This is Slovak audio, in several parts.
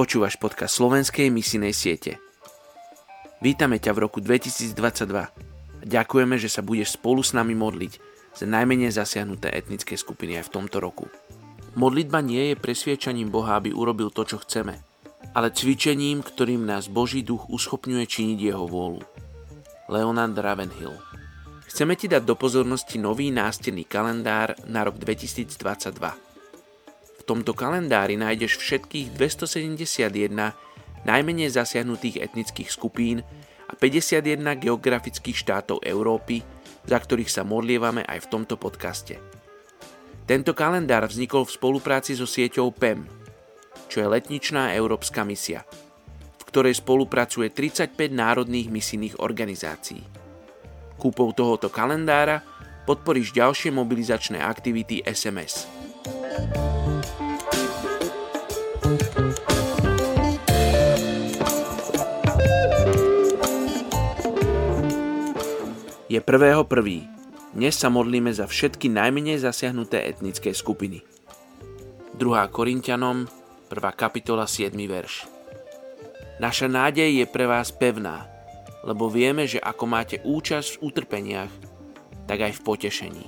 Počúvaš podcast slovenskej misinej siete. Vítame ťa v roku 2022 a ďakujeme, že sa budeš spolu s nami modliť za najmenej zasiahnuté etnické skupiny aj v tomto roku. Modlitba nie je presviečaním Boha, aby urobil to, čo chceme, ale cvičením, ktorým nás Boží duch uschopňuje činiť jeho vôľu. Leonard Ravenhill Chceme ti dať do pozornosti nový nástenný kalendár na rok 2022 tomto kalendári nájdeš všetkých 271 najmenej zasiahnutých etnických skupín a 51 geografických štátov Európy, za ktorých sa modlievame aj v tomto podcaste. Tento kalendár vznikol v spolupráci so sieťou PEM, čo je letničná európska misia, v ktorej spolupracuje 35 národných misijných organizácií. Kúpou tohoto kalendára podporíš ďalšie mobilizačné aktivity SMS. Je 1.1. Dnes sa modlíme za všetky najmenej zasiahnuté etnické skupiny. 2. Korintianom, 1. kapitola, 7. verš. Naša nádej je pre vás pevná, lebo vieme, že ako máte účasť v utrpeniach, tak aj v potešení.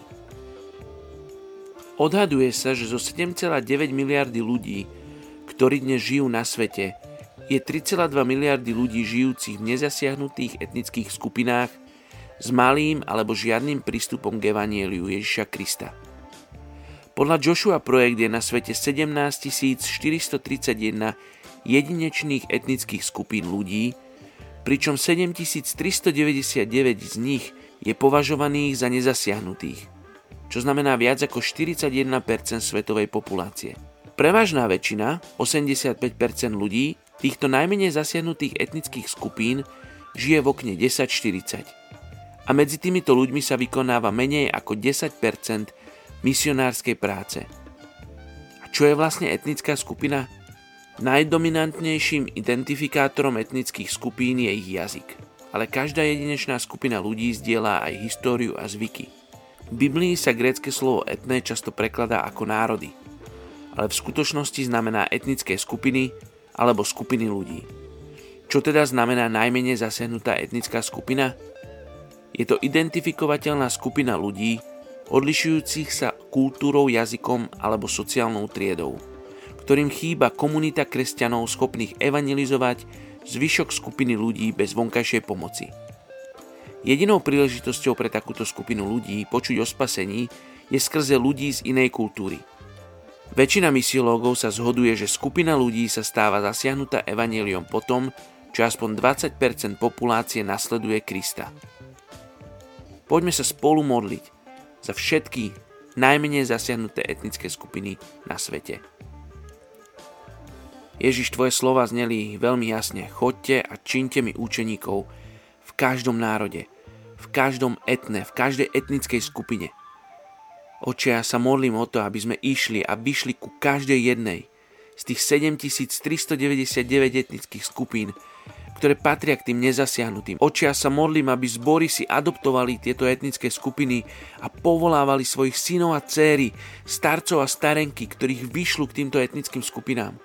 Odhaduje sa, že zo 7,9 miliardy ľudí, ktorí dnes žijú na svete, je 3,2 miliardy ľudí žijúcich v nezasiahnutých etnických skupinách s malým alebo žiadnym prístupom k Evanieliu Ježiša Krista. Podľa Joshua projekt je na svete 17 431 jedinečných etnických skupín ľudí, pričom 7399 z nich je považovaných za nezasiahnutých, čo znamená viac ako 41% svetovej populácie. Prevažná väčšina, 85% ľudí, týchto najmenej zasiahnutých etnických skupín žije v okne 1040 a medzi týmito ľuďmi sa vykonáva menej ako 10% misionárskej práce. A čo je vlastne etnická skupina? Najdominantnejším identifikátorom etnických skupín je ich jazyk. Ale každá jedinečná skupina ľudí zdieľa aj históriu a zvyky. V Biblii sa grécke slovo etné často prekladá ako národy, ale v skutočnosti znamená etnické skupiny alebo skupiny ľudí. Čo teda znamená najmenej zasiahnutá etnická skupina? Je to identifikovateľná skupina ľudí, odlišujúcich sa kultúrou, jazykom alebo sociálnou triedou, ktorým chýba komunita kresťanov schopných evangelizovať zvyšok skupiny ľudí bez vonkajšej pomoci. Jedinou príležitosťou pre takúto skupinu ľudí počuť o spasení je skrze ľudí z inej kultúry. Väčšina misiológov sa zhoduje, že skupina ľudí sa stáva zasiahnutá evaneliom potom, čo aspoň 20% populácie nasleduje Krista. Poďme sa spolu modliť za všetky najmenej zasiahnuté etnické skupiny na svete. Ježiš, tvoje slova zneli veľmi jasne. Chodte a činte mi učeníkov v každom národe, v každom etne, v každej etnickej skupine. Oče, ja sa modlím o to, aby sme išli a vyšli ku každej jednej z tých 7399 etnických skupín, ktoré patria k tým nezasiahnutým. Očia sa modlím, aby zbory si adoptovali tieto etnické skupiny a povolávali svojich synov a céry, starcov a starenky, ktorých vyšlu k týmto etnickým skupinám.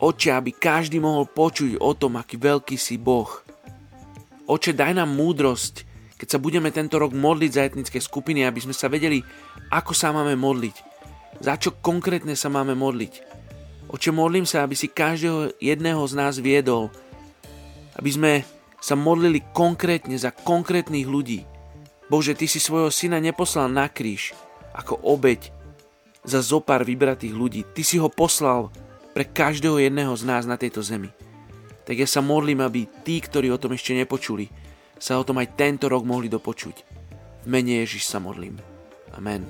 Oče, aby každý mohol počuť o tom, aký veľký si Boh. Oče, daj nám múdrosť, keď sa budeme tento rok modliť za etnické skupiny, aby sme sa vedeli, ako sa máme modliť. Za čo konkrétne sa máme modliť. Oče, modlím sa, aby si každého jedného z nás viedol, aby sme sa modlili konkrétne za konkrétnych ľudí. Bože, Ty si svojho syna neposlal na kríž ako obeď za zopár vybratých ľudí. Ty si ho poslal pre každého jedného z nás na tejto zemi. Tak ja sa modlím, aby tí, ktorí o tom ešte nepočuli, sa o tom aj tento rok mohli dopočuť. V mene Ježiš sa modlím. Amen.